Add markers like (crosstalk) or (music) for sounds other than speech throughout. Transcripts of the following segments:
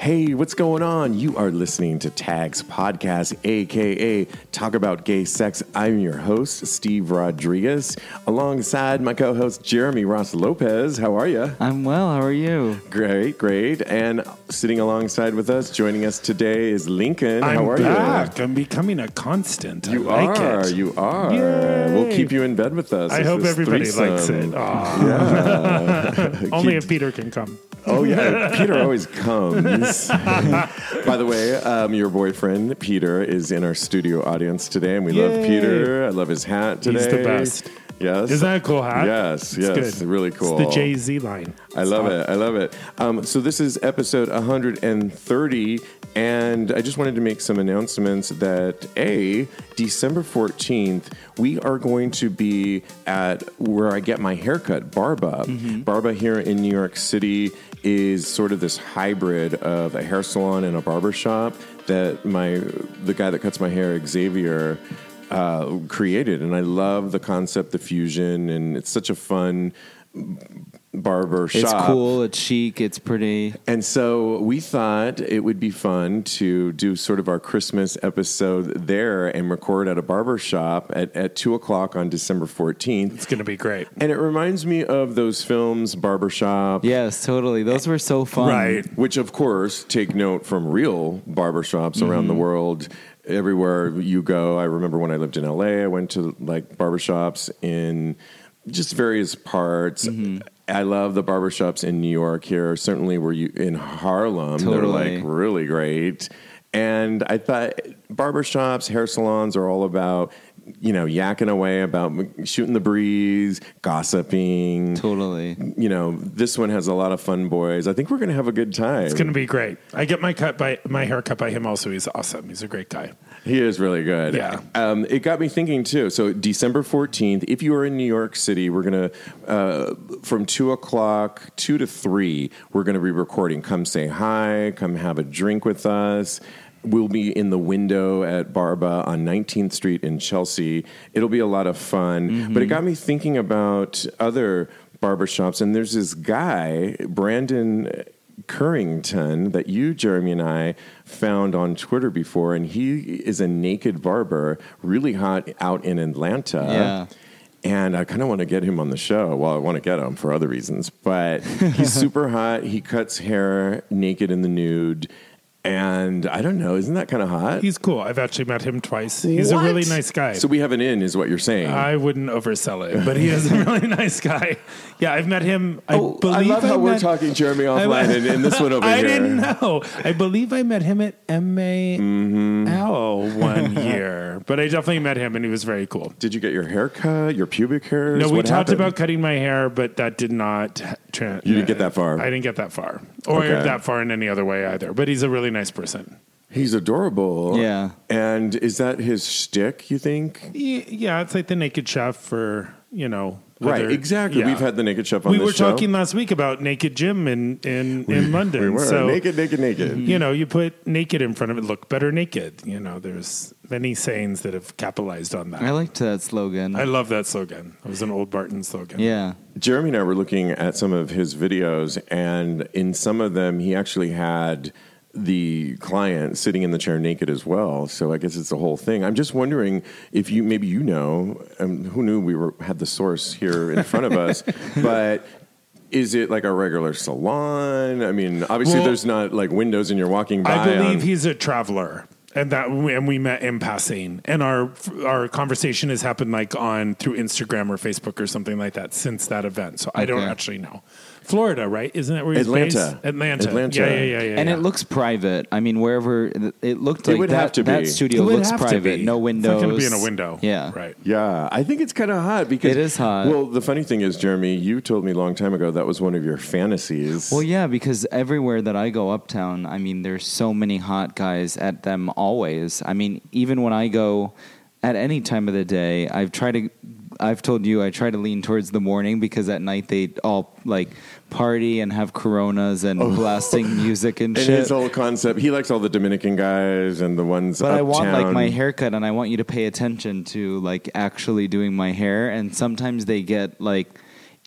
Hey, what's going on? You are listening to Tags Podcast, aka Talk About Gay Sex. I'm your host, Steve Rodriguez, alongside my co host, Jeremy Ross Lopez. How are you? I'm well. How are you? Great, great. And sitting alongside with us, joining us today is Lincoln. I'm How are back. you? I'm becoming a constant. I You like are. it. You are. Yay. We'll keep you in bed with us. I hope this everybody likes it. Aw. (laughs) Only Keep- if Peter can come. Oh yeah, Peter always comes. (laughs) (laughs) By the way, um, your boyfriend Peter is in our studio audience today, and we love Peter. I love his hat today. He's the best. Yes, Isn't that a cool hat? Yes, It's yes, good. really cool. It's the Jay Z line. I love it. I love it. Um, so this is episode 130, and I just wanted to make some announcements that a December 14th we are going to be at where I get my haircut, Barba. Barba here in New York City is sort of this hybrid of a hair salon and a barber shop that my the guy that cuts my hair, Xavier uh, created, and I love the concept, the fusion, and it's such a fun barber shop. It's cool. It's chic. It's pretty. And so we thought it would be fun to do sort of our Christmas episode there and record at a barber shop at, at two o'clock on December 14th. It's going to be great. And it reminds me of those films, Barbershop. Yes, totally. Those were so fun. Right. Which, of course, take note from real barbershops around the world. Everywhere you go, I remember when I lived in LA, I went to like barbershops in just various parts. Mm-hmm. I love the barbershops in New York here. Certainly, were you in Harlem? They're like really great. And I thought barbershops, hair salons are all about, you know, yakking away about shooting the breeze, gossiping. Totally. You know, this one has a lot of fun boys. I think we're going to have a good time. It's going to be great. I get my cut by my hair cut by him. Also, he's awesome. He's a great guy. He is really good. Yeah. Um, it got me thinking too. So December 14th, if you are in New York City, we're going to, uh, from 2 o'clock, 2 to 3, we're going to be recording. Come say hi, come have a drink with us. We'll be in the window at Barba on 19th Street in Chelsea. It'll be a lot of fun. Mm-hmm. But it got me thinking about other barbershops. And there's this guy, Brandon Currington that you, Jeremy, and I found on Twitter before, and he is a naked barber, really hot out in Atlanta. Yeah. And I kind of want to get him on the show. Well, I want to get him for other reasons, but he's (laughs) super hot. He cuts hair naked in the nude. And I don't know, isn't that kind of hot? He's cool. I've actually met him twice. He's a really nice guy. So we have an in, is what you're saying. I wouldn't oversell it, but he is a (laughs) really nice guy. Yeah, I've met him. I oh, believe I love how we're met- talking Jeremy I- offline and, and this one over here. I here. didn't know. I believe I met him at MA Mm-hmm. L one year, but I definitely met him and he was very cool. Did you get your hair cut, your pubic hair? No, we talked happened? about cutting my hair, but that did not. Tra- You didn't get that far. I didn't get that far, or Okay. that far in any other way either. But he's a really nice person. He's adorable. Yeah. And is that his shtick, you think? Y- Yeah, it's like the Naked Chef for you know. Right, other- exactly. yeah. We've had the Naked Chef on We this were show. talking last week about Naked Gym in in, in London. We were so naked, naked, naked. you mm-hmm. know, you put naked in front of it, look better naked. You know, there's many sayings that have capitalized on that. I liked that slogan. I love that slogan. It was an old Barton slogan. yeah. Jeremy and I were looking at some of his videos, and in some of them, he actually had the client sitting in the chair naked as well. So I guess it's the whole thing. I'm just wondering if you maybe you know, um, who knew we were had the source here in front of us, (laughs) but Is it like a regular salon? I mean, obviously, Well, there's not like windows and you're walking by. I believe on- he's a traveler. And that and we met in passing, and our our conversation has happened like on through Instagram or Facebook or something like that since that event. So I don't actually know. Florida, right? Isn't that where he's Atlanta. based? Atlanta. Atlanta. Yeah, yeah, yeah, yeah. and yeah. it looks private. I mean, wherever it looked It like would that, have to be. that studio It would looks have to private. be. No It's not going to be in a window. Yeah. Right. Yeah, I think it's kind of hot because It is hot. Well, the funny thing is, Jeremy, you told me a long time ago that was one of your fantasies. Well, yeah, because everywhere that I go uptown, I mean, there's so many hot guys at them always. I mean, even when I go at any time of the day, I've tried to. I've told you I try to lean towards the morning because at night they all like party and have Coronas and oh. blasting (laughs) music and, and shit. his whole concept, he likes all the Dominican guys and the ones. But I want like my haircut, and I want you to pay attention to like actually doing my hair. And sometimes they get like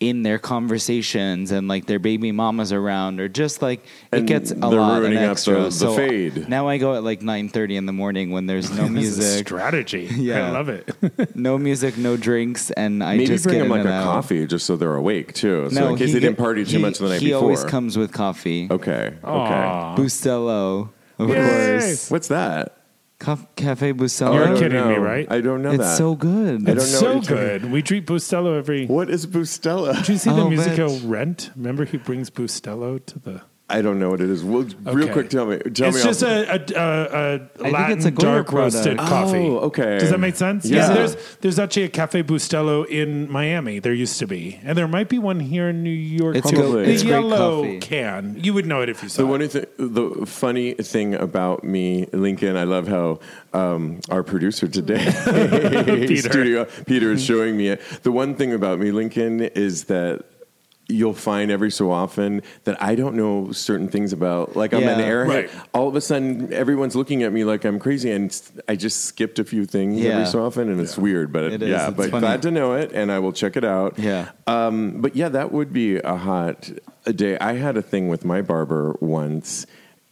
in their conversations and like their baby mamas around, or just like it gets a lot of extra. the- the so fade. now I go at like nine thirty in the morning when there's no (laughs) music, strategy. Yeah. I love it. (laughs) no music, no drinks, and I Maybe just bring get them like a out. coffee just so they're awake too. So No, in case he they didn't party too he- much the night he before. always comes with coffee. Okay. Okay. Aw. Bustelo, of Yay. course. What's that? Caf- Cafe Bustelo. You're I don't kidding me, right? I don't know it's that. so good. I don't It's know so what you're good. We treat Bustelo every. What is Bustelo? Did you see the Oh, musical bitch. Rent? Remember he brings Bustelo to the. I don't know what it is. Well, real Okay. quick, tell me. Tell it's me. just I'll- a, a, a, a think Latin it's a Goya dark roasted product. coffee. Oh, okay. Does that make sense? Yeah. There's there's actually a Cafe Bustelo in Miami. There used to be, and there might be one here in New York It's too. good- The it's great yellow coffee. can. You would know it if you saw The it. one thing, the funny thing about me, Lincoln, I love how um, our producer today, (laughs) (laughs) Peter. studio Peter, is showing me it. The one thing about me, Lincoln, is that you'll find every so often that I don't know certain things about. Like I'm an Yeah. airhead. Right. All of a sudden, everyone's looking at me like I'm crazy, and I just skipped a few things every so often, and it's weird. But It is. yeah, It's but funny. glad to know it, and I will check it out. Yeah. Um, but yeah, that would be a hot a day. I had a thing with my barber once.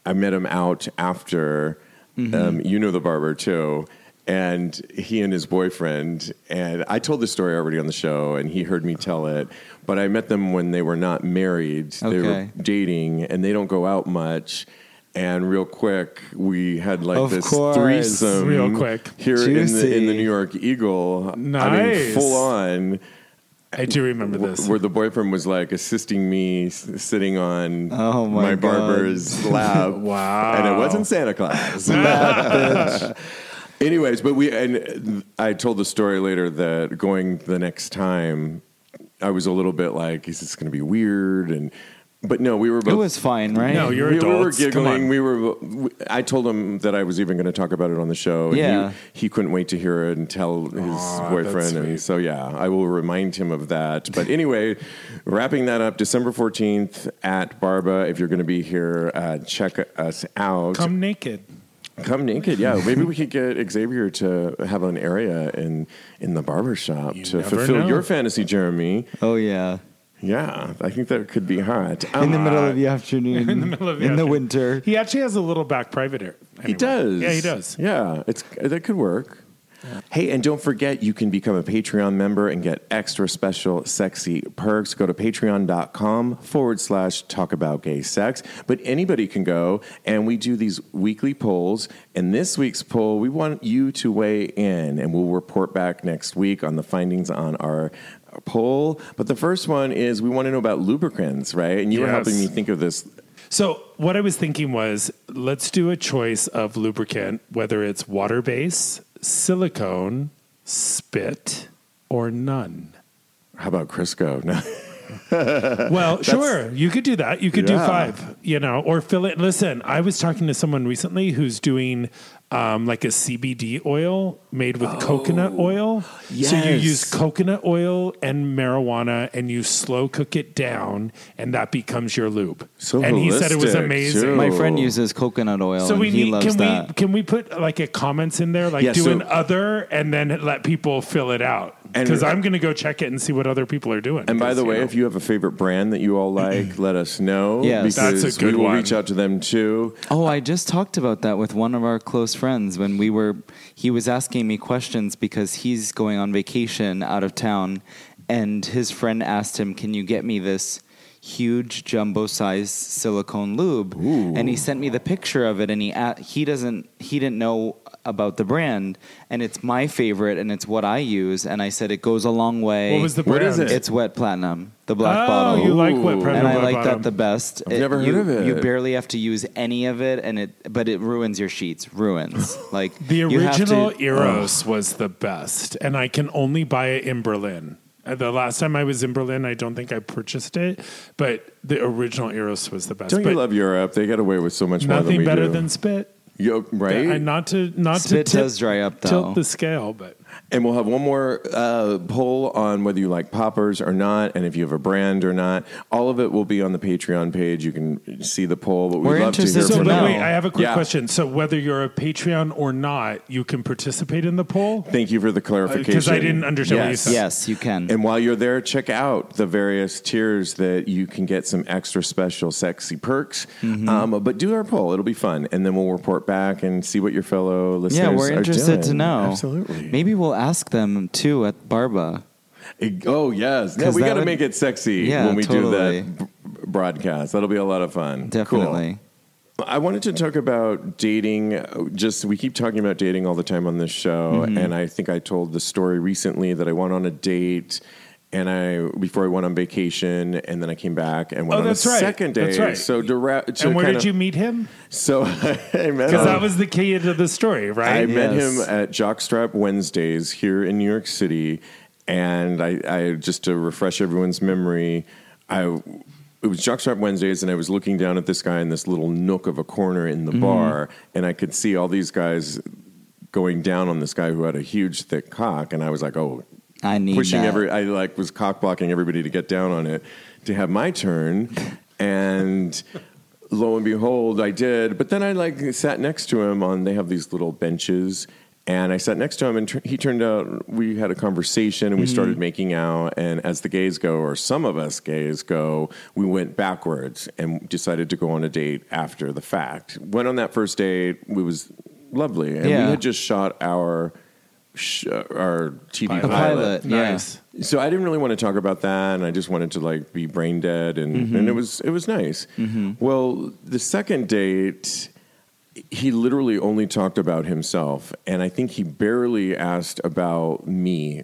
I met him out after. Mm-hmm. Um, you know the barber too, and he and his boyfriend. And I told the story already on the show, and he heard me tell it. But I met them when they were not married; they were dating, and they don't go out much. And real quick, we had like Of this course. threesome. Real quick. here in the in the New York Eagle. I mean, Nice. full on I do remember this. where the boyfriend was like assisting me s- sitting on Oh, my God. barber's lap. (laughs) Wow. And it wasn't Santa Claus. (laughs) Anyways, but we and I told the story later that going the next time, I was a little bit like, is this going to be weird? And but no, we were both. It was fine, right? No, you're we, we were giggling. We were. we- I told him that I was even going to talk about it on the show. and Yeah. he, he couldn't wait to hear it and tell his Aw, boyfriend. And so yeah, I will remind him of that. But anyway, wrapping that up, December fourteenth at Barba. If you're going to be here, uh, check us out. Come naked. Come naked, yeah. Maybe we could get Xavier to have an area in in the barber shop You to fulfill know. your fantasy, Jeremy. Oh yeah. Yeah, I think that could be hot. In the Um, middle of the afternoon. (laughs) In the middle of the in the winter. He actually has a little back private area. He does. Yeah, he does. Yeah, it's that could work. Hey, and don't forget you can become a Patreon member and get extra special sexy perks. Go to patreon.com forward slash talk about gay sex. But anybody can go and we do these weekly polls. And this week's poll, we want you to weigh in and we'll report back next week on the findings on our poll. But the first one is we want to know about lubricants, right? And you were helping me think of this. So what I was thinking was, let's do a choice of lubricant, whether it's water base, silicone, spit, or none. How about Crisco? (laughs) No. Well, sure, you could do that. You could do five, you know, or fill it. Listen, I was talking to someone recently who's doing um, like a CBD oil made with coconut oil. Yes. So you Oh, use coconut oil and marijuana, and you slow cook it down, and that becomes your lube. So and he said it was amazing. too. My friend uses coconut oil So and we he need loves can that. we can we put like a comments in there like Yeah, do so- an other and then let people fill it out And- because I'm going to go check it and see what other people are doing. And by the way, know, if you have a favorite brand that you all (clears throat) like, let us know. Yes. because That's a good we will one. reach out to them too. Oh, I just talked about that with one of our close friends when we were. He was asking me questions because he's going on vacation out of town, and his friend asked him, "Can you get me this huge jumbo size silicone lube, and he sent me the picture of it, and he he doesn't he didn't know about the brand, and it's my favorite, and it's what I use, and I said it goes a long way. What was the brand? is it? It's wet platinum, the black oh, bottle. you like wet platinum and I like bottom. that the best. I've never you, heard of You barely have to use any of it, and it but it ruins your sheets. Ruins (laughs) like The original to- Eros was the best, and I can only buy it in Berlin. Uh, The last time I was in Berlin, I don't think I purchased it, but the original Eros was the best. Don't but you love Europe? They get away with so much more than nothing we better do. than spit. Yo, right? And not to not Spit to tip- does dry up, though. tilt the scale, but And we'll have one more uh, poll on whether you like poppers or not, and if you have a brand or not. All of it will be on the Patreon page. You can see the poll. But we'd We're love to interested hear to so from but know. wait, I have a quick Yeah. question. So whether you're a Patreon or not, you can participate in the poll Thank you for the clarification. because I didn't understand what you Yes. said. Yes, you can. And while you're there, check out the various tiers that you can get some extra special sexy perks. Mm-hmm. Um, but do our poll; it'll be fun, and then we'll report back and see what your fellow listeners. yeah, we're are interested to doing. know. Absolutely. Maybe we'll ask them too at Barba. Oh yes, yeah, we got to would- make it sexy Yeah, when we totally. do that b- broadcast. That'll be a lot of fun. Definitely. Cool. I wanted to talk about dating. Just we keep talking about dating all the time on this show, Mm-hmm. and I think I told the story recently that I went on a date. And I before I went on vacation, and then I came back and went Oh, on that's a right. second date. That's right. So direct. to And where kind did of- you meet him? So (laughs) I met Because him. that was the key to the story, right? I right? met him at Jockstrap Wednesdays here in New York City, and I, I just to refresh everyone's memory, I it was Jockstrap Wednesdays, and I was looking down at this guy in this little nook of a corner in the mm-hmm. bar, and I could see all these guys going down on this guy who had a huge thick cock, and I was like, oh. I need pushing that. every. I like was cock blocking everybody to get down on it to have my turn, and lo and behold, I did. But then I like sat next to him on. They have these little benches, and I sat next to him, and tr- he turned out we had a conversation, and we Mm-hmm. started making out. And as the gays go, or some of us gays go, we went backwards and decided to go on a date after the fact. Went on that first date. It was lovely, and Yeah. we had just shot our. Sh- our TV Pilot. pilot. pilot. Yeah. So I didn't really want to talk about that, and I just wanted to like be brain dead, and, Mm-hmm. and it was it was nice. Well, the second date, he literally only talked about himself, and I think he barely asked about me.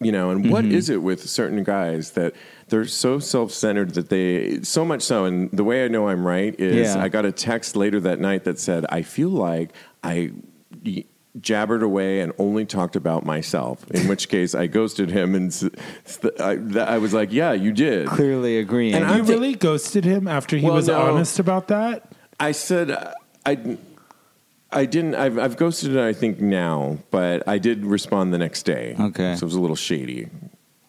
You know, and what Mm-hmm. is it with certain guys that they're so self centered that they so much so, and the way I know I'm right is Yeah. I got a text later that night that said I feel like I jabbered away and only talked about myself. In which case, I ghosted him, and s- s- I, that, I was like, "Yeah, you did." Clearly agreeing. And You I'm really ghosted him after he Well, was no. honest about that? I said uh, I. I didn't. I've, I've ghosted it. I think now, but I did respond the next day. Okay. so it was a little shady,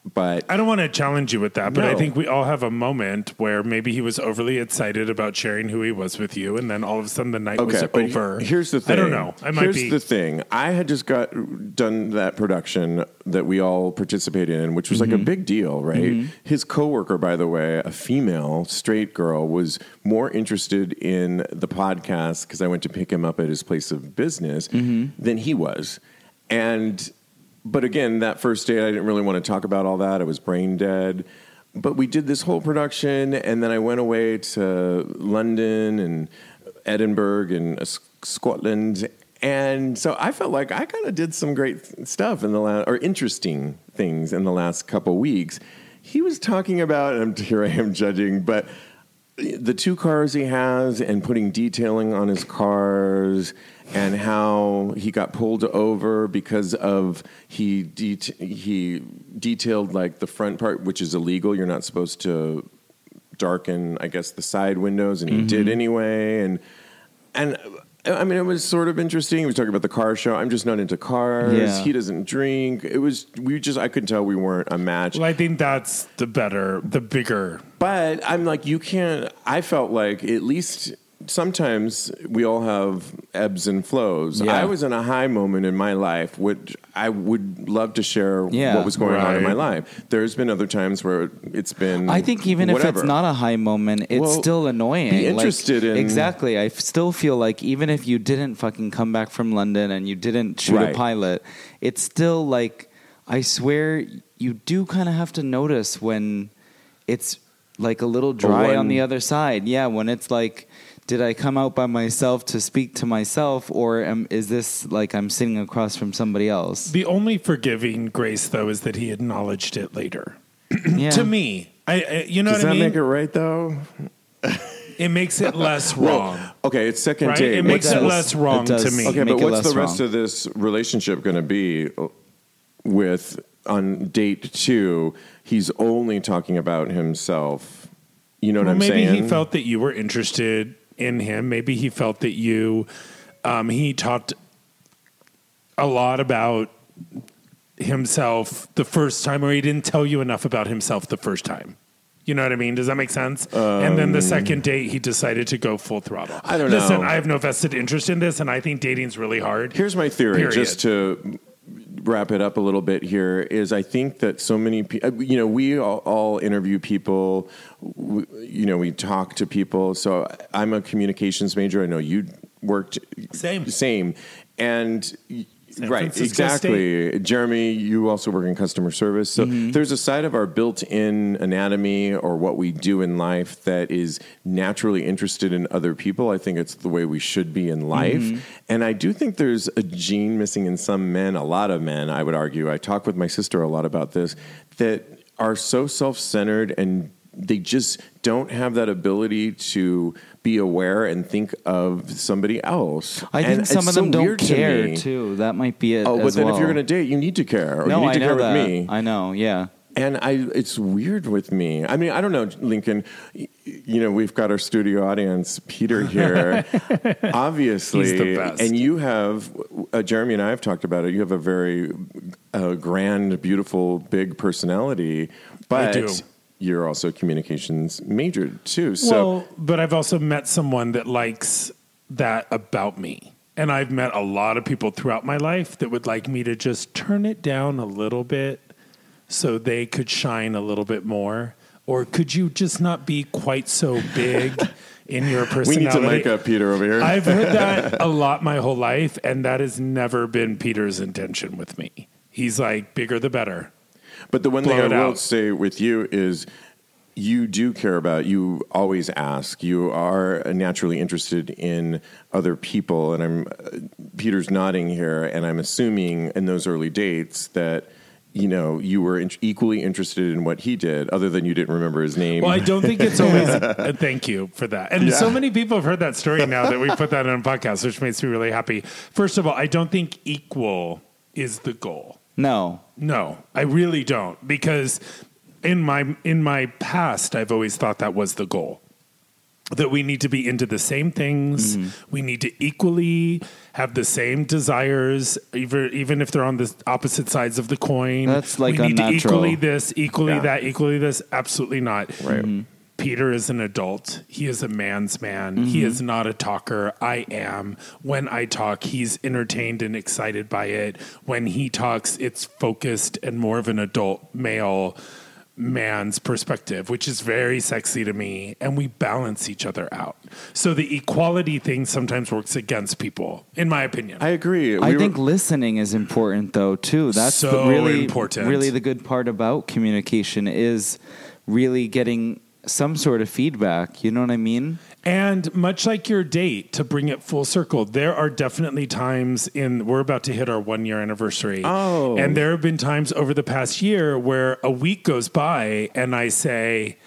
but I don't want to challenge you with that, but I think we all have a moment where maybe he was overly excited about sharing who he was with you, and then all of a sudden the night Okay, was but over. here's the thing. I don't know. I might here's be. the thing. I had just got done that production that we all participated in, which was like Mm-hmm. a big deal, right? His coworker, by the way, a female straight girl, was more interested in the podcast because I went to pick him up at his place of business Mm-hmm. than he was, and. But again, that first date, I didn't really want to talk about all that. I was brain dead. But we did this whole production, and then I went away to London and Edinburgh and uh, Scotland. And so I felt like I kind of did some great stuff in the last, or interesting things in the last couple weeks. He was talking about, and (laughs) here I am judging, but the two cars he has and putting detailing on his cars and how he got pulled over because of he det- he detailed like the front part which is illegal you're not supposed to darken i guess the side windows and he mm-hmm. did anyway and and I mean, it was sort of interesting. He was talking about the car show. I'm just not into cars. Yeah. He doesn't drink. It was we just I couldn't tell we weren't a match. well, I think that's the better, the bigger. But I'm like, you can't. I felt like at least sometimes we all have ebbs and flows. Yeah. I was in a high moment in my life, which I would love to share Yeah. what was going on in my life. There's been other times where it's been. I think even if it's not a high moment, it's Well, still annoying. be Like, interested in- exactly. I f- still feel like even if you didn't fucking come back from London and you didn't shoot Right. a pilot, it's still like I swear you do kind of have to notice when it's like a little dry on the other side. Yeah, when it's like, did I come out by myself to speak to myself, or am, is this like I'm sitting across from somebody else? The only forgiving grace, though, is that he acknowledged it later. (clears throat) Yeah. To me, I, I you know Does what I that mean. make it right though? it makes it less (laughs) wrong. Okay, it's second Right? date. It makes What's it less wrong It to me. Okay, but what's the less rest wrong. of this relationship going to be with on date two? He's only talking about himself. You know what I'm maybe saying? he felt that you were interested in him. Maybe he felt that you. Um, he talked a lot about himself the first time, or he didn't tell you enough about himself the first time. You know what I mean? Does that make sense? and then the second date, he decided to go full throttle. Um, I don't Listen, know. I have no vested interest in this, and I think dating's really hard. Here's my theory, Period. just to wrap it up a little bit here is I think that so many people, uh, you know, we all, all interview people, w- you know, we talk to people. So I'm a communications major. I know you worked Same. same, and. San right, Francisco exactly. Jeremy, you also work in customer service. So Mm-hmm. there's a side of our built in anatomy or what we do in life that is naturally interested in other people. I think it's the way we should be in life. Mm-hmm. And I do think there's a gene missing in some men, a lot of men, I would argue. I talk with my sister a lot about this, that are so self centered and they just don't have that ability to be aware and think of somebody else. I think And some it's of so them don't weird to care too. That might be it. Oh, but as then if you're going to date, you need to care, or no, you need I to know care that. with me. I know. Yeah. And I, it's weird with me. I mean, I don't know, Lincoln. You know, we've got our studio audience, Peter here. (laughs) Obviously, He's the best. and you have uh, Jeremy and I have talked about it. You have a very uh, grand, beautiful, big personality, but do. You're also a communications major too. So well, but I've also met someone that likes that about me. And I've met a lot of people throughout my life that would like me to just turn it down a little bit so they could shine a little bit more. Or could you just not be quite so big (laughs) in your personality? we need to make up Peter over here. I've heard that (laughs) a lot my whole life, and that has never been Peter's intention with me. He's like, bigger the better. But the one thing I will say with you is you do care about, you always ask. You are naturally interested in other people. And I'm, uh, Peter's nodding here, and I'm assuming in those early dates that, you know, you were in- equally interested in what he did, other than you didn't remember his name. Well, I don't think it's always. (laughs) uh, thank you for that. And so many people have heard that story now that we put that on a podcast, which makes me really happy. First of all, I don't think equal is the goal. No. No, I really don't because in my in my past I've always thought that was the goal. That we need to be into the same things. Mm-hmm. We need to equally have the same desires, even even if they're on the opposite sides of the coin. That's, like, we need to equally this, equally Yeah. that, equally this. Absolutely not. Right. Mm-hmm. Peter is an adult. He is a man's man. He mm-hmm. is not a talker. I am. When I talk, he's entertained and excited by it. When he talks, it's focused and more of an adult male man's perspective, which is very sexy to me. And we balance each other out. So the equality thing sometimes works against people, in my opinion. I agree. I We were- think listening is important though too. That's the So really important. Really, the good part about communication is really getting some sort of feedback. You know what I mean? And much like your date, to bring it full circle, there are definitely times in we're about to hit our one year anniversary. Oh. And there have been times over the past year where a week goes by and I say,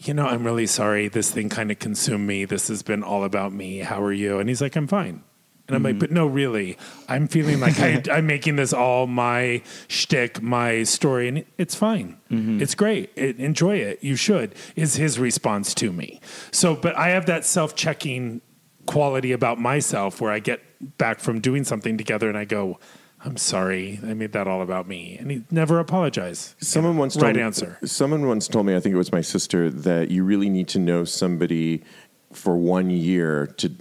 you know, I'm really sorry. This thing kind of consumed me. This has been all about me. How are you? And he's like, I'm fine. And I'm like, mm-hmm. but no, really, I'm feeling like I, (laughs) I'm making this all my shtick, my story, and it's fine. Mm-hmm. It's great. It, enjoy it. You should. Is his response to me. So, but I have that self checking quality about myself where I get back from doing something together and I go, I'm sorry. I made that all about me. And he never apologized. Someone once Right told answer. Someone once told me, I think it was my sister, that you really need to know somebody for one year to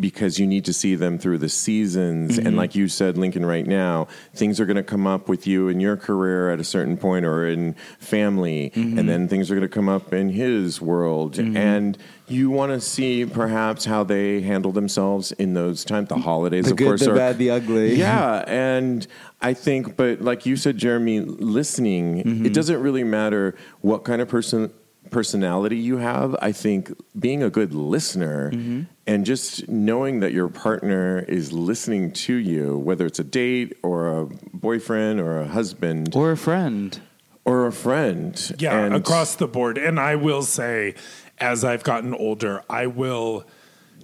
because you need to see them through the seasons. Mm-hmm. And like you said, Lincoln, right now, things are going to come up with you in your career at a certain point or in family, Mm-hmm. and then things are going to come up in his world. And you want to see perhaps how they handle themselves in those times. The holidays, The of good, course, the are bad, the ugly. yeah, (laughs) and I think, but like you said, Jeremy, listening, Mm-hmm. it doesn't really matter what kind of person personality you have, I think being a good listener Mm-hmm. And just knowing that your partner is listening to you, whether it's a date or a boyfriend or a husband or a friend. or a friend. Yeah, And- across the board. And I will say, as I've gotten older, I will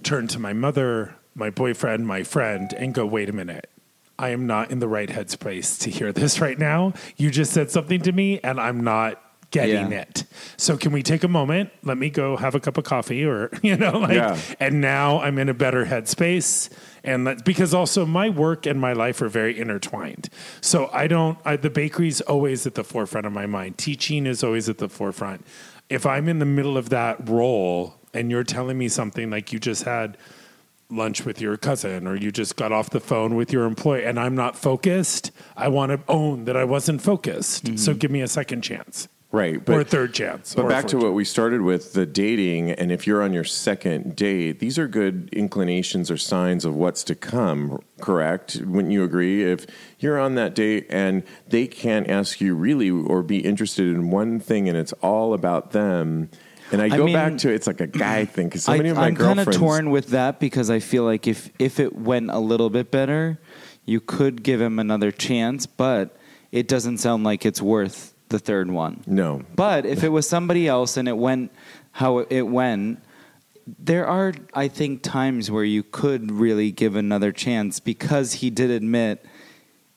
turn to my mother, my boyfriend, my friend, and go, wait a minute. I am not in the right headspace to hear this right now. You just said something to me, and I'm not getting Yeah. it. So can we take a moment? Let me go have a cup of coffee or, (laughs) you know, like, Yeah. and now I'm in a better headspace. And that, because also my work and my life are very intertwined. So I don't, I, the bakery's always at the forefront of my mind. Teaching is always at the forefront. If I'm in the middle of that role and you're telling me something like you just had lunch with your cousin or you just got off the phone with your employee and I'm not focused, I want to own that I wasn't focused. Mm-hmm. So give me a second chance right. or a third chance. But back to fourth what we started with the dating, and if you're on your second date, these are good inclinations or signs of what's to come, correct? Wouldn't you agree? If you're on that date and they can't ask you really or be interested in one thing and it's all about them. And I I go mean, back to it's like a guy (clears throat) thing because so I, many of my I'm kind of torn with that because I feel like if if it went a little bit better, you could give him another chance, but it doesn't sound like it's worth the third one. No. But if it was somebody else and it went how it went, there are I think times where you could really give another chance because he did admit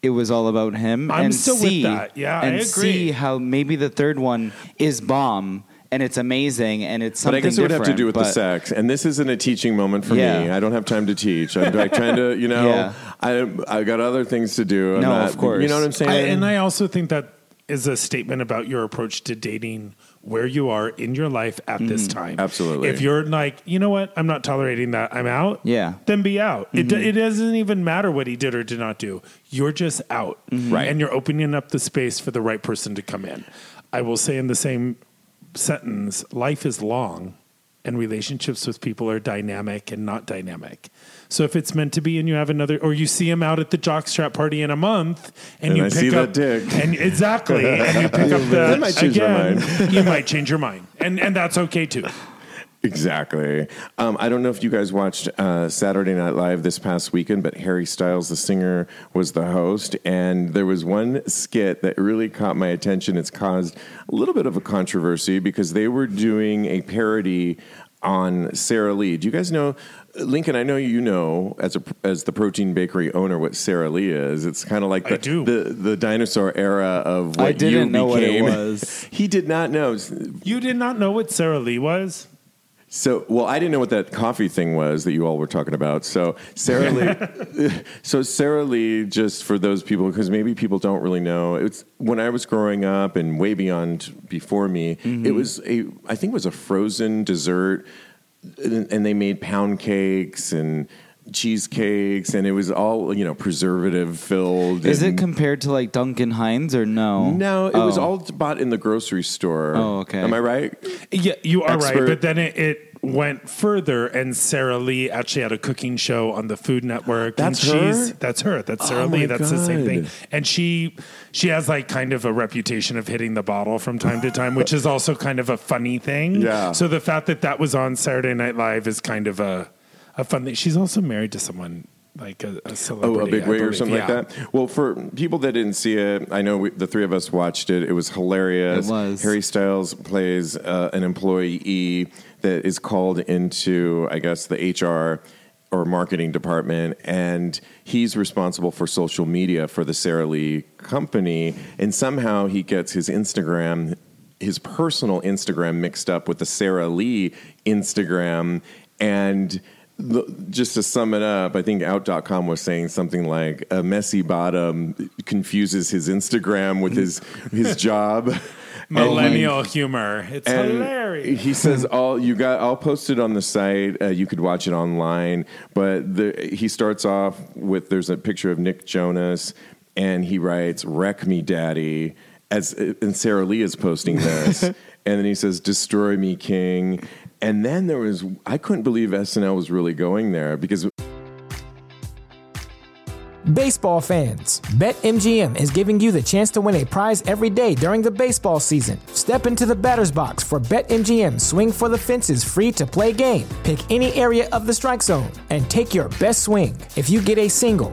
it was all about him I'm and still with see that. Yeah, I agree. see how maybe the third one is bomb and it's amazing and it's something. But something I guess it would have to do with the sex, and this isn't a teaching moment for me. I don't have time to teach. I'm like trying to, you (laughs) know, Yeah. I I got other things to do. I'm No, not- of course. You know what I'm saying? I, and I also think that is a statement about your approach to dating, where you are in your life at this mm-hmm. time. Absolutely. If you're like, you know what, I'm not tolerating that, I'm out. Yeah. Then be out. It, do- mm-hmm. it doesn't even matter what he did or did not do. You're just out. Mm-hmm. Right. And you're opening up the space for the right person to come in. I will say in the same sentence, life is long and relationships with people are dynamic and not dynamic. So if it's meant to be and you have another or you see him out at the jockstrap party in a month and, And you I pick see up that dick. and exactly and you pick (laughs) up the I might change my again, you might change your mind. And and that's okay too. Exactly. Um, I don't know if you guys watched uh, Saturday Night Live this past weekend, but Harry Styles, the singer, was the host. And there was one skit that really caught my attention. It's caused a little bit of a controversy because they were doing a parody on Sara Lee. Do you guys know? Lincoln, I know you know as a as the protein bakery owner what Sara Lee is. It's kind of like the, do. the the dinosaur era of what I didn't you know what it was. (laughs) he did not know. You did not know what Sara Lee was? So, well, I didn't know what that coffee thing was that you all were talking about. So, Sara Lee, (laughs) so Sara Lee, just for those people, because maybe people don't really know, it's when I was growing up and way beyond before me, mm-hmm. it was a, I think it was a frozen dessert, and, and they made pound cakes and cheesecakes, and it was all you know preservative filled. Is it compared to like Duncan Hines or no? no, it was Oh. all bought in the grocery store. Oh, okay. Am I right? Yeah, you are Expert. right. But then it, it went further, and Sarah Lee actually had a cooking show on the Food Network. That's and her? she's that's her. That's Sarah Oh, Lee. my That's the same thing. And she she has like kind of a reputation of hitting the bottle from time to time, which is also kind of a funny thing. Yeah. So the fact that that was on Saturday Night Live is kind of a a fun thing. She's also married to someone like a, a Oh, celebrity. a big I way or something Yeah. like that. Well, for people that didn't see it, I know we, the three of us watched it. It was hilarious. It was. Harry Styles plays uh, an employee that is called into, I guess, the HR or marketing department, and he's responsible for social media for the Sara Lee company. And somehow he gets his Instagram, his personal Instagram, mixed up with the Sara Lee Instagram, and the, just to sum it up, I think Out.com was saying something like a messy bottom confuses his Instagram with his his (laughs) job. Millennial humor. It's And hilarious. He says all you got. I'll post it on the site. Uh, you could watch it online. But the, he starts off with there's a picture of Nick Jonas, and he writes "Wreck me, Daddy," as and Sara Lee is posting this, (laughs) and then he says "Destroy me, King." And then there was I couldn't believe SNL was really going there because Baseball fans, BetMGM is giving you the chance to win a prize every day during the baseball season. Step into the batter's box for BetMGM Swing for the Fences free to play game. Pick any area of the strike zone and take your best swing. If you get a single,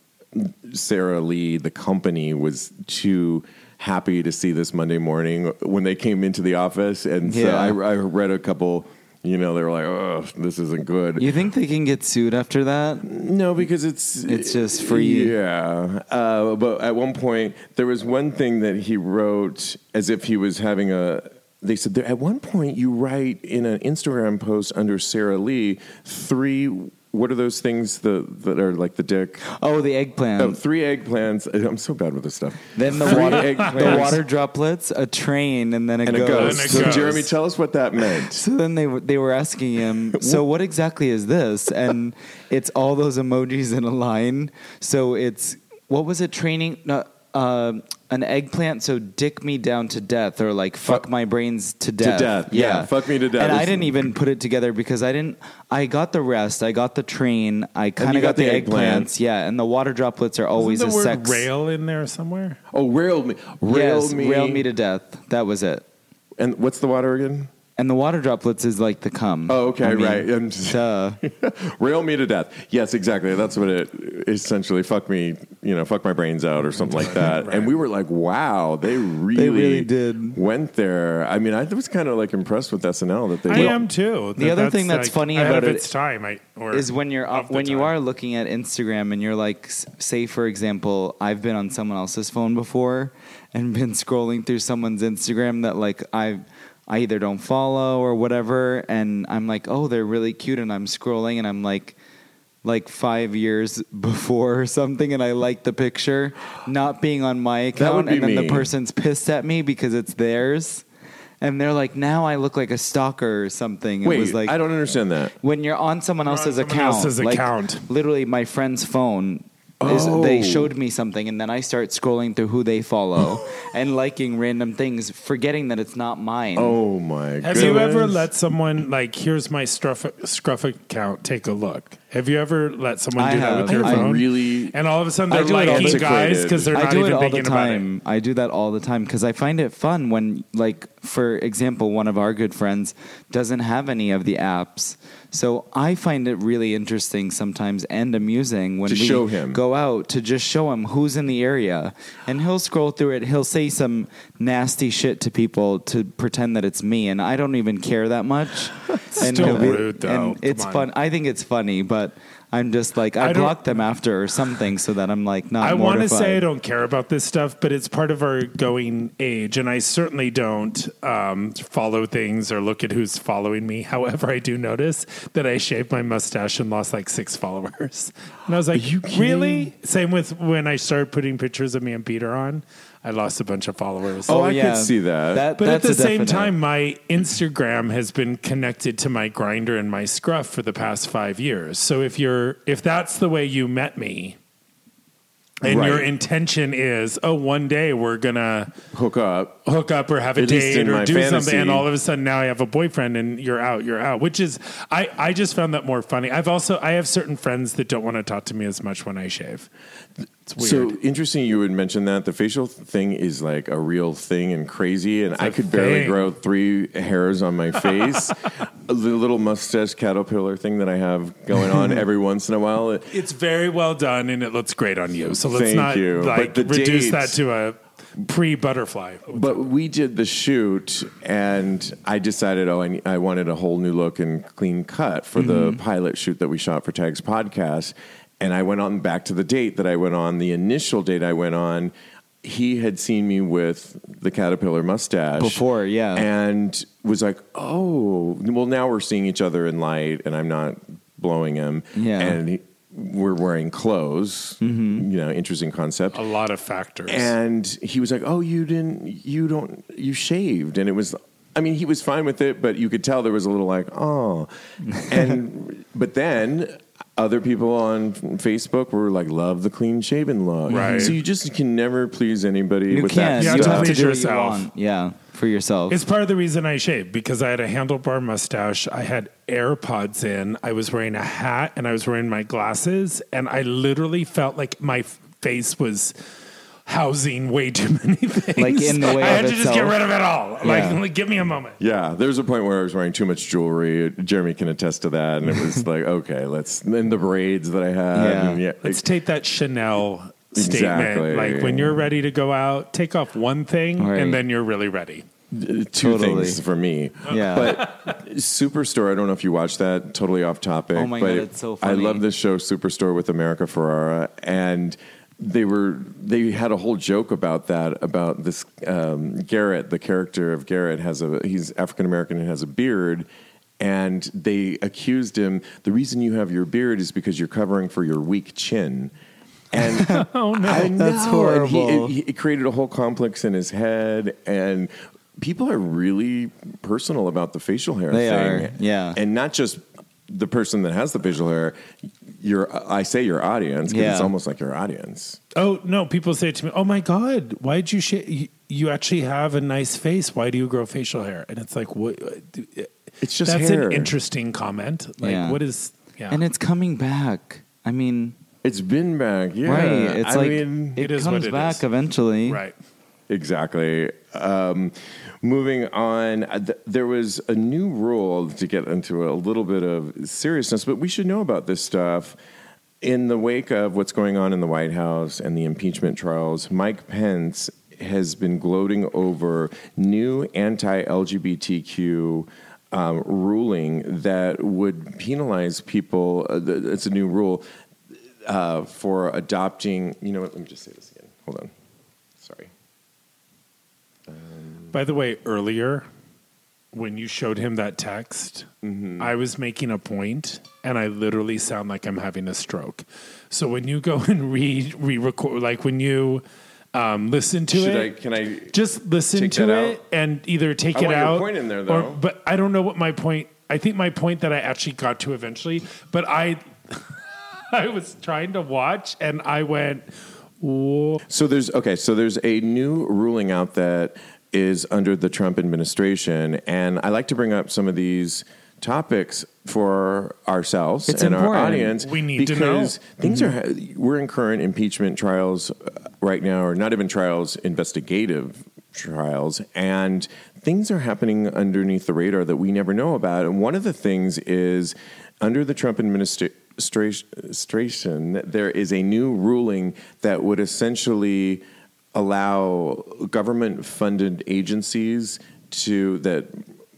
Sara Lee, the company, was too happy to see this Monday morning when they came into the office. And so Yeah. I, I read a couple, you know, they were like, oh, this isn't good. You think they can get sued after that? No, because it's It's just free. Yeah, uh, but at one point there was one thing that he wrote as if he was having a. They said there, at one point you write in an Instagram post under Sara Lee three. What are those things the, that are like the dick? Oh, the eggplant. Oh, three eggplants. I'm so bad with this stuff. then the Three water, the water droplets, a train, and then a and a ghost. ghost. And a So ghost. Jeremy, tell us what that meant. (laughs) So then they they were asking him, so what exactly is this? And (laughs) it's all those emojis in a line. So it's what was it? Training. No, uh, an eggplant, so dick me down to death, or like fuck, Fuck- my brains to death. death, yeah, fuck me to death. And I didn't even put it together because I didn't. I got the rest. I got the train. I kind of got, got the, the eggplant. eggplants. Yeah, and the water droplets are always Isn't the a word sex. rail in there somewhere? Oh, rail me, rail yes, me, rail me to death. That was it. And what's the water again? And the water droplets is like the cum. Oh, okay, I mean, right. I'm just- (laughs) Duh. (laughs) Rail me to death. Yes, exactly. That's what it essentially fuck me, you know, fuck my brains out or something like (laughs) that. Right. And we were like, wow, they really, really did. went there. I mean, I was kind of like impressed with SNL that they I went- am too. The That other thing that's like funny about of it its time, I, or is when you're of the when you are looking at Instagram and you're like, say for example, I've been on someone else's phone before and been scrolling through someone's Instagram that like I I either don't follow or whatever, and I'm like, oh, they're really cute, and I'm scrolling and I'm like. Like five years (laughs) before or something, and I like the picture, not being on my account, and then me. the person's pissed at me because it's theirs, and they're like, "Now I look like a stalker or something." It Wait, was like I don't understand that. when you're on someone You're on else's someone account, else's like account. literally my friend's phone. Is, Oh. They showed me something, and then I start scrolling through who they follow (laughs) and liking random things, forgetting that it's not mine. Oh my Have goodness. you ever let someone like here's my scruff, scruff account? Take a look. Have you ever let someone I do that with have. your I phone? really- and all of a sudden I they're do it all liking the- guys because they're I not do even it all the thinking about it. time. I do that all the time because I find it fun when, like, for example, one of our good friends doesn't have any of the apps. So I find it really interesting sometimes and amusing when To we show him. go out to just show him who's in the area, and he'll scroll through it. He'll say some nasty shit to people to pretend that it's me, and I don't even care that much. (laughs) and Still rude, though. and Come it's on. fun. I think it's funny, but. I'm just like I, I block them after or something so that I'm like not. I want to say I don't care about this stuff, but it's part of our going age, and I certainly don't um, follow things or look at who's following me. (laughs) However, I do notice that I shaved my mustache and lost like six followers, and I was like, you? "Really?" Same with when I started putting pictures of me and Peter on. I lost a bunch of followers. Oh, oh I could see that. That- But at the same definite. time, my Instagram has been connected to my Grindr and my scruff for the past five years. So if you're if that's the way you met me, and Right. your intention is, oh, one day we're gonna hook up? hook up or have a At date or do fantasy. something, and all of a sudden now I have a boyfriend and you're out, you're out. Which is, I I just found that more funny. I've also I have certain friends that don't want to talk to me as much when I shave. It's weird. So interesting you would mention that. The facial thing is like a real thing and crazy, and I could barely grow three hairs on my face. (laughs) the little mustache caterpillar thing that I have going on every (laughs) once in a while. It, It's very well done and it looks great on you. So let's Thank not you. like reduce that to a pre butterfly. but we did the shoot, and I decided, oh, I, I wanted a whole new look and clean cut for the mm-hmm. pilot shoot that we shot for Tags podcast. And I went on back to the date that I went on, the initial date I went on. He had seen me with the caterpillar mustache Before, yeah. and was like, "Oh, well, now we're seeing each other in light, and I'm not blowing him." Yeah. and he, we're wearing clothes. Mm-hmm. You know, interesting concept. A lot of factors. And he was like, "Oh, you didn't, you don't, you shaved," and it was. I mean, he was fine with it, but you could tell there was a little like, "Oh," (laughs) and but then. Other people on Facebook were like, "Love the clean shaven look." Right. So you just can never please anybody You with can't. that You have You to have to please do what you yourself. want. Yeah, for yourself. It's part of the reason I shaved because I had a handlebar mustache. I had AirPods in. I was wearing a hat and I was wearing my glasses. And I literally felt like my face was housing way too (laughs) many things. Like, in the way I had of to just get rid of it all. Yeah. Like, like, give me a moment. Yeah, there was a point where I was wearing too much jewelry. Jeremy can attest to that, and it was (laughs) like, okay, let's. And the braids that I had, Yeah. and yeah, Let's take that Chanel Exactly. statement. Like when you're ready to go out, take off one thing Right. and then you're really ready. two Totally. things for me. Yeah. but Superstore. I don't know if you watched that. Totally off topic. Oh my but God, it's so funny. I love this show, Superstore with America Ferrera, and they were they had a whole joke about that about this um, Garrett, the character of Garrett has a he's African American and has a beard. And they accused him. The reason you have your beard is because you're covering for your weak chin. And (laughs) Oh no. I know. That's and horrible. He, it, it created a whole complex in his head, and people are really personal about the facial hair They thing. are, yeah. and not just the person that has the facial hair. Your, I say your audience because Yeah. it's almost like your audience. Oh no! People say to me, "Oh my god, why did you shave? You, you actually have a nice face. Why do you grow facial hair?" And it's like, what? Uh, it's just That's hair. an interesting comment. Like, Yeah. what is? Yeah, and it's coming back. I mean, It's been back, yeah. right? It's I like mean, it, It is what comes it back is. eventually. right. Exactly. Um, moving on, th- there was a new rule to get into a little bit of seriousness, but we should know about this stuff. In the wake of what's going on in the White House and the impeachment trials, Mike Pence has been gloating over new anti LGBTQ um, ruling that would penalize people. Uh, th- it's a new rule uh, for adopting. You know what? Let me just say this again. Hold on. Sorry. By the way, earlier when you showed him that text, Mm-hmm. I was making a point, and I literally sound like I'm having a stroke. So when you go (laughs) and re re-record, like when you um, listen to Should I? it, Can I? just listen to it out? and either take I it want your out. point in there, or- though. but I don't know what my point. I think my point that I actually got to eventually, but I, (laughs) I was trying to watch and I went, Whoa. So there's okay. So there's a new ruling out that is under the Trump administration, and I like to bring up some of these topics for ourselves It's and our audience. We need to know. because things are we're in current impeachment trials uh, right now, or not even trials, investigative trials, and things are happening underneath the radar that we never know about. And one of the things is under the Trump administration, there is a new ruling that would essentially allow government-funded agencies to that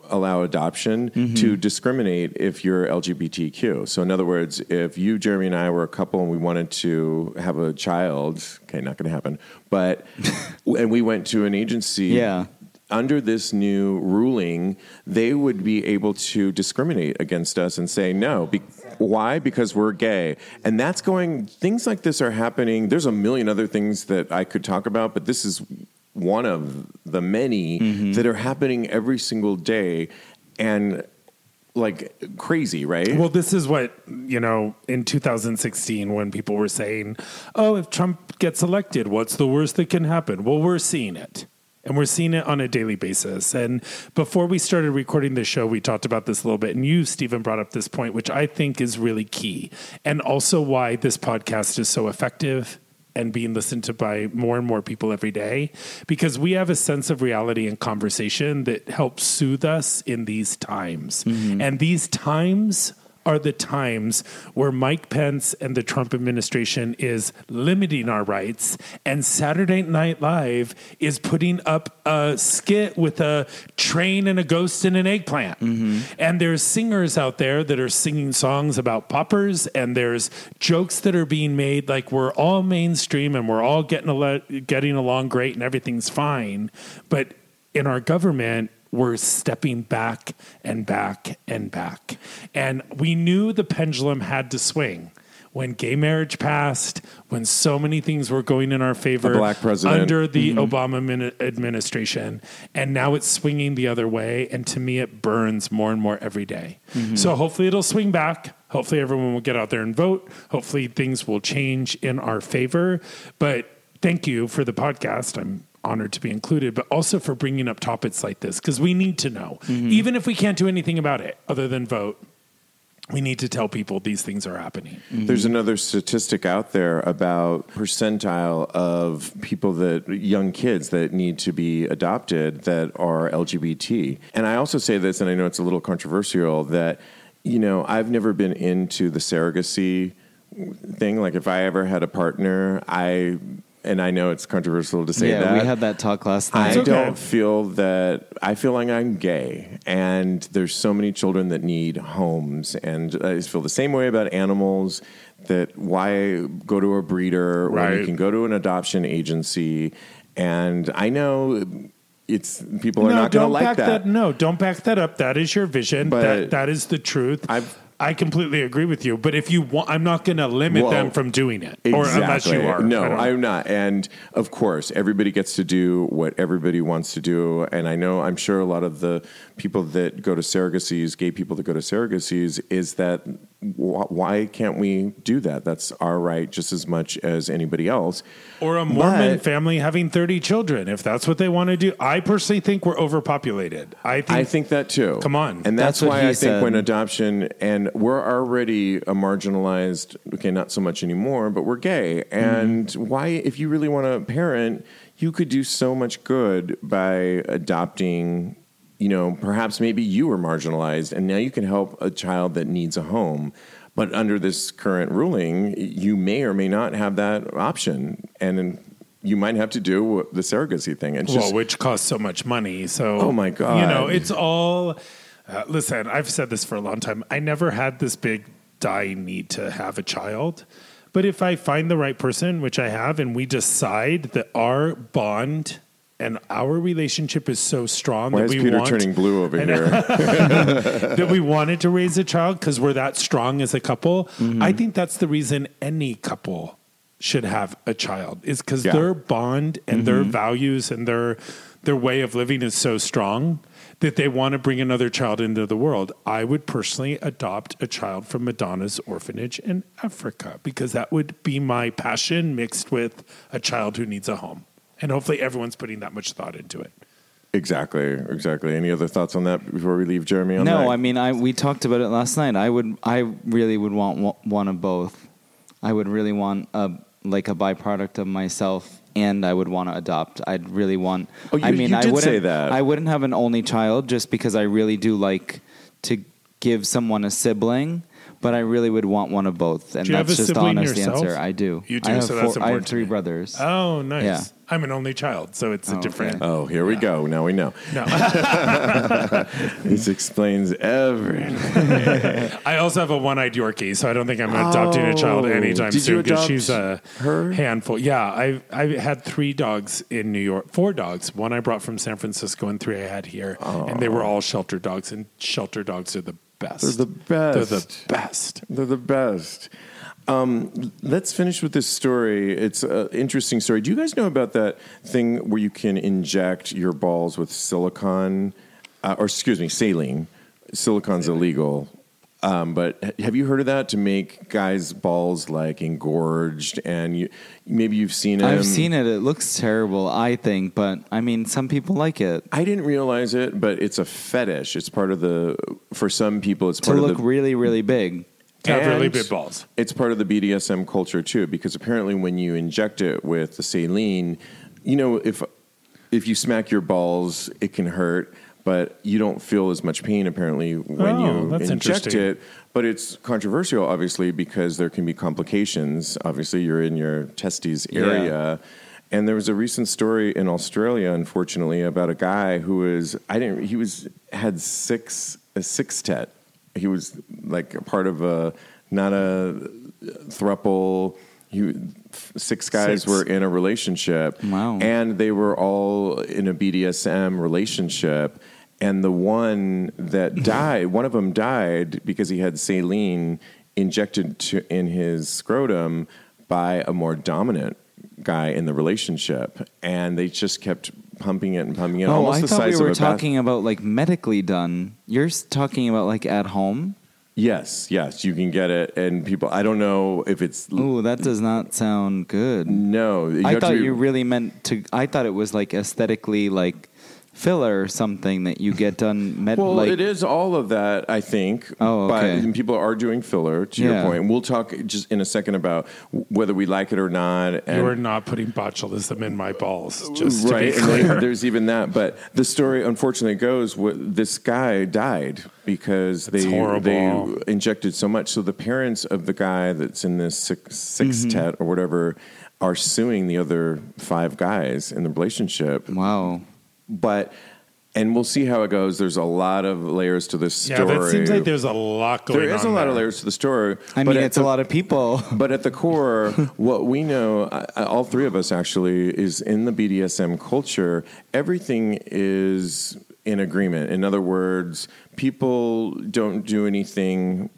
allow adoption mm-hmm. to discriminate if you're LGBTQ. So, in other words, if you, Jeremy, and I were a couple and we wanted to have a child, okay, not going to happen, but (laughs) and we went to an agency, Yeah. Under this new ruling, they would be able to discriminate against us and say no. Be- why? Because we're gay, and that's going. Things like this are happening. There's a million other things that I could talk about, but this is one of the many mm-hmm. that are happening every single day, and like crazy, right? Well, this is what, you know, in 2016, when people were saying, oh, if Trump gets elected, what's the worst that can happen? Well, we're seeing it. And we're seeing it on a daily basis. And before we started recording the show, we talked about this a little bit. And you, Stephen, brought up this point, which I think is really key. And also why this podcast is so effective and being listened to by more and more people every day because we have a sense of reality and conversation that helps soothe us in these times. Mm-hmm. And these times are the times where Mike Pence and the Trump administration is limiting our rights, and Saturday Night Live is putting up a skit with a train and a ghost and an eggplant. Mm-hmm. And there's singers out there that are singing songs about poppers, and there's jokes that are being made like we're all mainstream and we're all getting getting along great and everything's fine. But in our government, we're stepping back and back and back. And we knew the pendulum had to swing. When gay marriage passed, when so many things were going in our favor A black president. under the mm-hmm. Obama min- administration, and now it's swinging the other way. And to me, it burns more and more every day. Mm-hmm. So hopefully it'll swing back. Hopefully everyone will get out there and vote. Hopefully things will change in our favor. But thank you for the podcast. I'm honored to be included, but also for bringing up topics like this because we need to know, mm-hmm. even if we can't do anything about it other than vote. We need to tell people these things are happening. Mm-hmm. There's another statistic out there about percentile of people that young kids that need to be adopted that are LGBT. And I also say this, and I know it's a little controversial, that you know I've never been into the surrogacy thing. Like if I ever had a partner, I and I know it's controversial to say yeah, that we had that talk last I night. okay. don't feel that. I feel like I'm gay, and there's so many children that need homes, and I just feel the same way about animals. That why go to a breeder when you can go to an adoption agency, and I know it's people are not going to like back that. No, don't back that up. That is your vision. But that that is the truth. I've- I completely agree with you. But if you want, I'm not going to limit Well, them from doing it, or unless you are. No, I'm not. And of course, everybody gets to do what everybody wants to do. And I know, I'm sure a lot of the people that go to surrogacies, gay people that go to surrogacies, is that why can't we do that? That's our right just as much as anybody else. or a Mormon But- family having 30 children, if that's what they want to do. I personally think we're overpopulated. I think. I think that too. Come on. And that's, That's why he I think when adoption, and we're already a marginalized, okay, not so much anymore, but we're gay. And mm-hmm. why, if you really want to parent, you could do so much good by adopting, you know, perhaps maybe you were marginalized and now you can help a child that needs a home. But under this current ruling, you may or may not have that option. And then you might have to do the surrogacy thing. It's well, just, which costs so much money. So, Oh, my God. you know, it's all. Uh, listen, I've said this for a long time. I never had this big dying need to have a child, but if I find the right person, which I have, and we decide that our bond and our relationship is so strong why that we Peter want turning blue over here? (laughs) that we wanted to raise a child because we're that strong as a couple. Mm-hmm. I think that's the reason any couple should have a child is because Yeah. Mm-hmm. their bond and their values and their their way of living is so strong that they want to bring another child into the world. I would personally adopt a child from Madonna's orphanage in Africa because that would be my passion mixed with a child who needs a home. And hopefully everyone's putting that much thought into it. Exactly, exactly. Any other thoughts on that before we leave Jeremy on no, that? I mean, I we talked about it last night. I would, I really would want one- one of both. I would really want a like a byproduct of myself, and I would want to adopt. I'd really want. Oh, you- I mean, you I did wouldn't. say that. I wouldn't have an only child just because I really do like to give someone a sibling. But I really would want one of both, and Do you have that's a just the honest yourself? answer. I do. You do, I have, so that's four, I have important to three me. brothers. Oh, nice. Yeah. I'm an only child, so it's a Oh, different. okay. oh, here we go. Now we know. No, (laughs) (laughs) This explains everything. (laughs) I also have a one-eyed Yorkie, so I don't think I'm adopting a oh. child Oh. anytime Did soon because she's a her? handful. Yeah, I I had three dogs in New York, four dogs. One I brought from San Francisco, and three I had here, oh. and they were all shelter dogs. And shelter dogs are the best. They're the best. They're the best. They're the best. Um, let's finish with this story. It's an interesting story. Do you guys know about that thing where you can inject your balls with silicone, uh, or excuse me, saline? Silicone's illegal. Um, but have you heard of that to make guys' balls like engorged? And you, maybe you've seen it. I've seen it. It looks terrible, I think, but I mean, some people like it. I didn't realize it, but it's a fetish. It's part of the. For some people, it's To part look of the. really, really big. To have really big balls. It's part of the BDSM culture too, because apparently when you inject it with the saline, you know, if if you smack your balls, it can hurt. But you don't feel as much pain apparently when Oh, you inject it. But it's controversial, obviously, because there can be complications. Obviously, you're in your testes Yeah. area. And there was a recent story in Australia, unfortunately, about a guy who was I didn't he was had six a sextet. He was like a part of a not a thruple. He, six guys Six. were in a relationship, Wow. and they were all in a BDSM relationship. And the one that mm-hmm. died, one of them died because he had saline injected to, in his scrotum by a more dominant guy in the relationship, and they just kept pumping it and pumping it. Oh, almost I the thought we were a bath- talking about like medically done. You're talking about like at home. Yes, yes, you can get it, and people. I don't know if it's Ooh, that does not sound good. no. I thought be- you really meant to. I thought it was like aesthetically like filler or something that you get done. Med, Well, like, it is all of that, I think. Oh, okay. But people are doing filler. To Yeah. your point, we'll talk just in a second about whether we like it or not. And You're not putting botulism in my balls, just to right, be clear. then there's even that. But the story, unfortunately, goes wh- this guy died because That's they horrible. they injected so much. So the parents of the guy that's in this six, sextet Mm-hmm. or whatever are suing the other five guys in the relationship. wow. But and we'll see how it goes. There's a lot of layers to this story. yeah, story. that seems like there's a lot going on. There is a lot of layers to the story. I mean, at it's a lot of people. (laughs) But at the core, what we know, I- I- all three of us actually, is in the BDSM culture, everything is in agreement. In other words, people don't do anything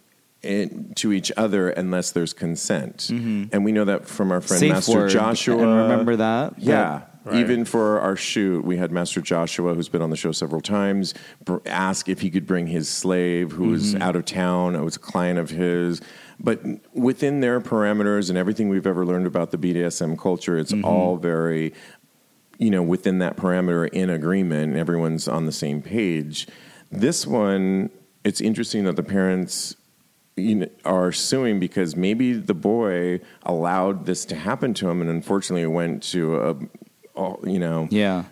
in, to each other unless there's consent. Mm-hmm. And we know that from our friend Safe Master word. Joshua. And remember that? Yeah. Right. Even for our shoot, we had Master Joshua, who's been on the show several times, br- ask if he could bring his slave who was mm-hmm. out of town. It was a client of his. But within their parameters and everything we've ever learned about the BDSM culture, it's mm-hmm. all very, you know, within that parameter in agreement. and Everyone's on the same page. This one, it's interesting that the parents you know, are suing because maybe the boy allowed this to happen to him, and unfortunately, went to a, a you know, Yeah.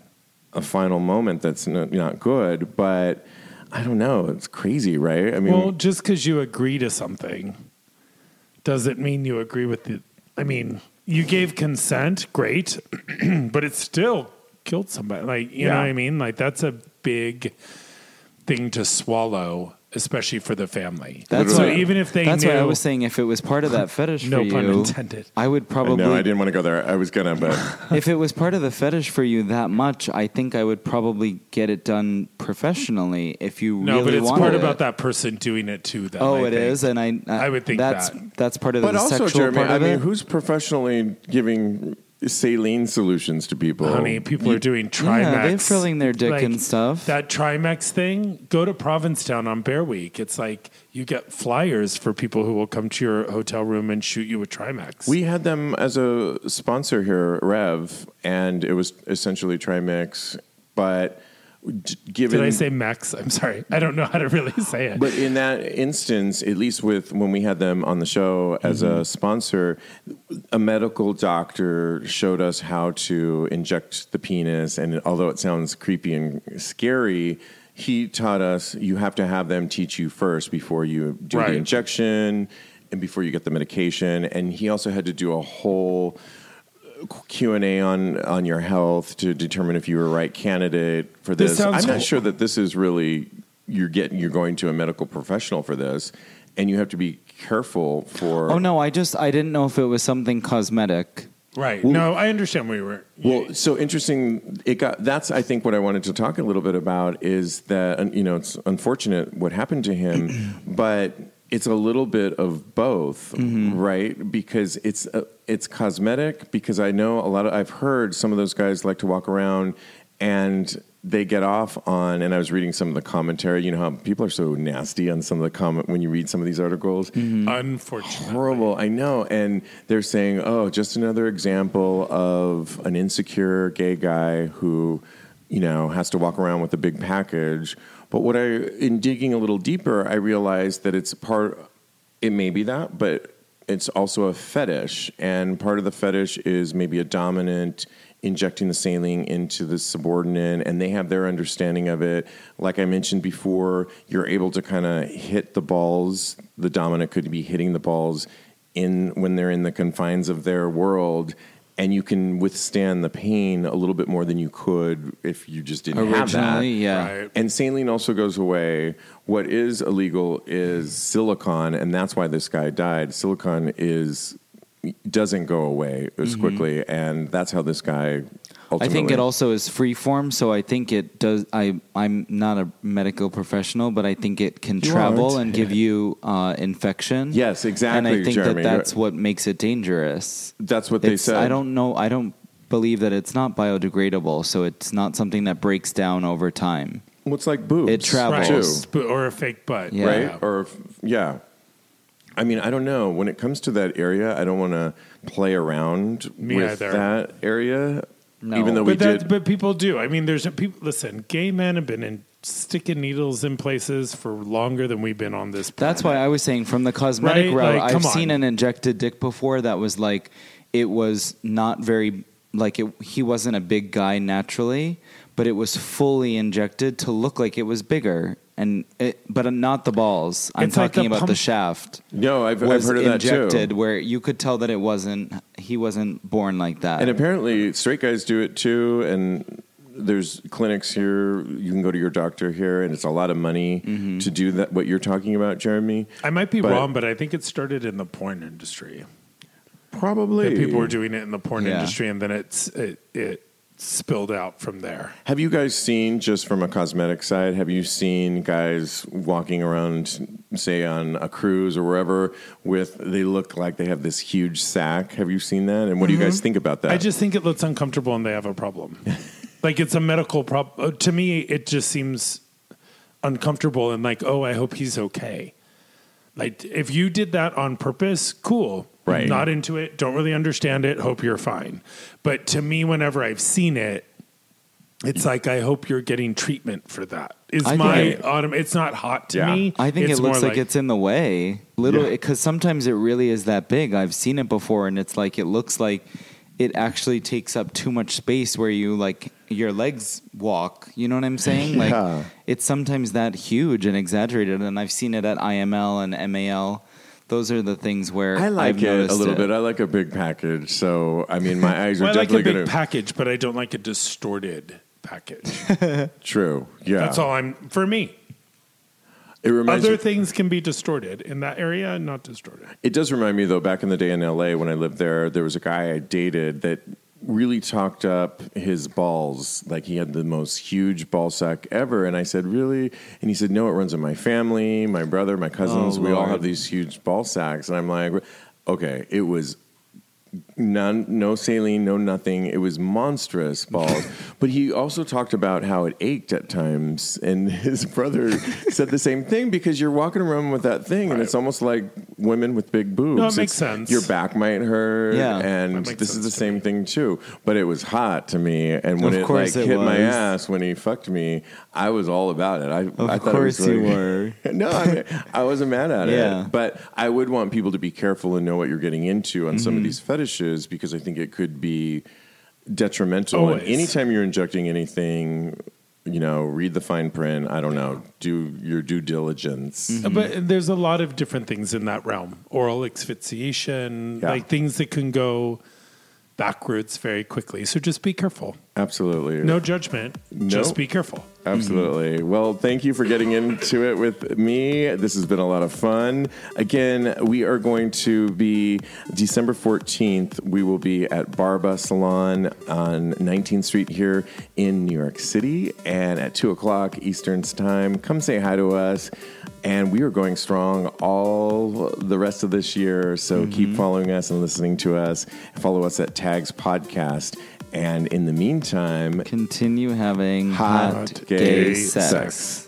a final moment that's not, not good. But I don't know. It's crazy, right? I mean, Well, just because you agree to something doesn't mean you agree with the. I mean, you gave consent, great, (clears throat) but it still killed somebody. Like, you know what I mean? Like, that's a big thing to swallow, especially for the family. That's so why- even if they That's knew, why I was saying if it was part of that (laughs) fetish No for pun you, intended. I would probably. no, I didn't want to go there. I was gonna, but (laughs) if it was part of the fetish for you that much, I think I would probably get it done professionally if you no, really but it's part it. about that person doing it too. them. Oh, I it think. is, and I, I would think that's that. that's part of but the also, sexual Jeremy, part I mean, it. who's professionally giving saline solutions to people? Honey, people are doing Trimex. Yeah, they're filling their dick Like, and stuff. That Trimex thing, go to Provincetown on Bear Week. It's like you get flyers for people who will come to your hotel room and shoot you with Trimex. We had them as a sponsor here, Rev, and it was essentially Trimix, but d- given Did I say Max? I'm sorry. I don't know how to really (laughs) say it. But in that instance, at least with when we had them on the show as Mm-hmm. a sponsor, a medical doctor showed us how to inject the penis. And although it sounds creepy and scary, he taught us you have to have them teach you first before you do Right. the injection and before you get the medication. And he also had to do a whole Q and A on on your health to determine if you were a right candidate for This this. I'm not cool. sure that this is really you're getting you're going to a medical professional for this, and you have to be careful for. oh no, I just I didn't know if it was something cosmetic. right. no, I understand where you were. Well, so interesting. It got that's I think what I wanted to talk a little bit about is that you know it's unfortunate what happened to him, (clears throat) but it's a little bit of both, right? Because it's uh, it's cosmetic. Because I know a lot of I've heard some of those guys like to walk around and they get off on. And I was reading some of the commentary. You know how people are so nasty on some of the comment when you read some of these articles Unfortunately. horrible. I know. And they're saying, oh, just another example of an insecure gay guy who, you know, has to walk around with a big package. But what I, in digging a little deeper, I realized that it's part, it may be that, but it's also a fetish, and part of the fetish is maybe a dominant injecting the saline into the subordinate, and they have their understanding of it. Like I mentioned before, you're able to kind of hit the balls. The dominant could be hitting the balls in when they're in the confines of their world. And you can withstand the pain a little bit more than you could if you just didn't have that. Yeah. Right. And saline also goes away. What is illegal is silicon, and that's why this guy died. Silicon is doesn't go away as mm-hmm. quickly, and that's how this guy. I think it also is free form, so I think it does. I I'm not a medical professional, but I think it can You travel aren't. and give (laughs) you uh, infection. Yes, exactly, And I think Jeremy. that that's what makes it dangerous. That's what they It's- said. I don't know. I don't believe that it's not biodegradable, so it's not something that breaks down over time. What's like boobs? It travels. Right. Or a fake butt. Yeah. right? Or yeah. I mean, I don't know. When it comes to that area, I don't want to play around Me with either. that area. No. Even though we But that, did, but people do. I mean, there's a people. Listen, gay men have been in sticking needles in places for longer than we've been on this. That's why I was saying from the cosmetic Right? route, Like, I've come seen an injected dick before that was like it was not very like it, he wasn't a big guy naturally, but it was fully injected to look like it was bigger and it, but not the balls. I'm It's like talking the about the pump- shaft. no, I've, I've Was heard of that injected too. where you could tell that it wasn't he wasn't born like that. And apparently, straight guys do it too. And there's clinics here. You can go to your doctor here, and it's a lot of money Mm-hmm. to do that. What you're talking about, Jeremy? I might be But- wrong, but I think it started in the porn industry. Probably. That people were doing it in the porn Yeah. industry, and then it's it, it spilled out from there. Have you guys seen, just from a cosmetic side, have you seen guys walking around, say on a cruise or wherever, with they look like they have this huge sack? Have you seen that? And what do you guys mm-hmm. think about that? I just think it looks uncomfortable, and they have a problem. (laughs) like it's a medical problem. Uh, to me, it just seems uncomfortable, and like, oh, I hope he's okay. Like if you did that on purpose, cool. Right. Not into it. Don't really understand it. Hope you're fine. But to me, whenever I've seen it, it's like I hope you're getting treatment for that. Is I my it- autumn? It's not hot to Yeah. me. I think It's it looks more like, it's in the way. Little Yeah. because sometimes it really is that big. I've seen it before, and it's like it looks like it actually takes up too much space where you like your legs walk. You know what I'm saying? (laughs) Yeah. Like it's sometimes that huge and exaggerated, and I've seen it at IML and MAL. Those are the things where I like I've it a little it. bit. I like a big package. So, I mean, my (laughs) eyes are Well, I like a big going to. package, but I don't like a distorted package. (laughs) True. Yeah. That's all I'm for me. It reminds Other me, things can be distorted in that area, not distorted. It does remind me, though, back in the day in LA when I lived there, there was a guy I dated that really talked up his balls. Like he had the most huge ball sack ever. And I said, Really? And he said, No, it runs in my family, my brother, my cousins. Oh, we all have these huge ball sacks. And I'm like, Okay, it was. None, no saline, no nothing. It was monstrous balls. (laughs) but he also talked about how it ached at times, and (laughs) his brother said the same thing because you're walking around with that thing, and it's almost like women with big boobs. No, it makes It's- sense. Your back might hurt, Yeah. and this is the sense to same thing too. But it was hot to me, and when Of it like it hit my ass when he fucked me, I was all about it. I, Of I thought course it was you really- (laughs) were. no, I, mean, I wasn't mad at Yeah. it, but I would want people to be careful and know what you're getting into on Mm-hmm. some of these fetishes because I think it could be detrimental. And anytime you're injecting anything, you know, read the fine print. I don't know, do your due diligence. Mm-hmm. But there's a lot of different things in that realm. Oral asphyxiation, Yeah. like things that can go backwards very quickly. So just be careful. Absolutely, No judgment. No. Just be careful. Absolutely. Mm-hmm. Well, thank you for getting into it with me. This has been a lot of fun. Again, we are going to be December 14th. We will be at Barba Salon on 19th Street here in New York City. And at 2 o'clock Eastern Time, come say hi to us. And we are going strong all the rest of this year. So keep mm-hmm. following us and listening to us. Follow us at Tags Podcast. And in the meantime, Continue having Hot hot, gay gay, sex. sex.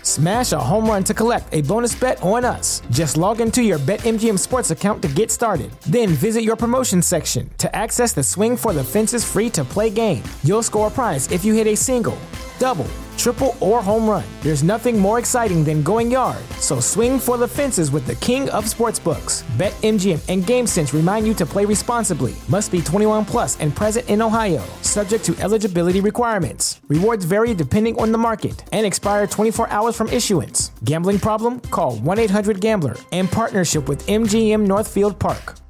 Smash a home run to collect a bonus bet on us. Just log into your BetMGM Sports account to get started. Then visit your promotion section to access the Swing for the Fences free to play game. You'll score a prize if you hit a single, double, triple, or home run. There's nothing more exciting than going yard. So swing for the fences with the king of sportsbooks. BetMGM and GameSense remind you to play responsibly. Must be 21 plus and present in Ohio. Subject to eligibility requirements. Rewards vary depending on the market and expire 24 hours from issuance. Gambling problem? Call 1-800-GAMBLER. In partnership with MGM Northfield Park.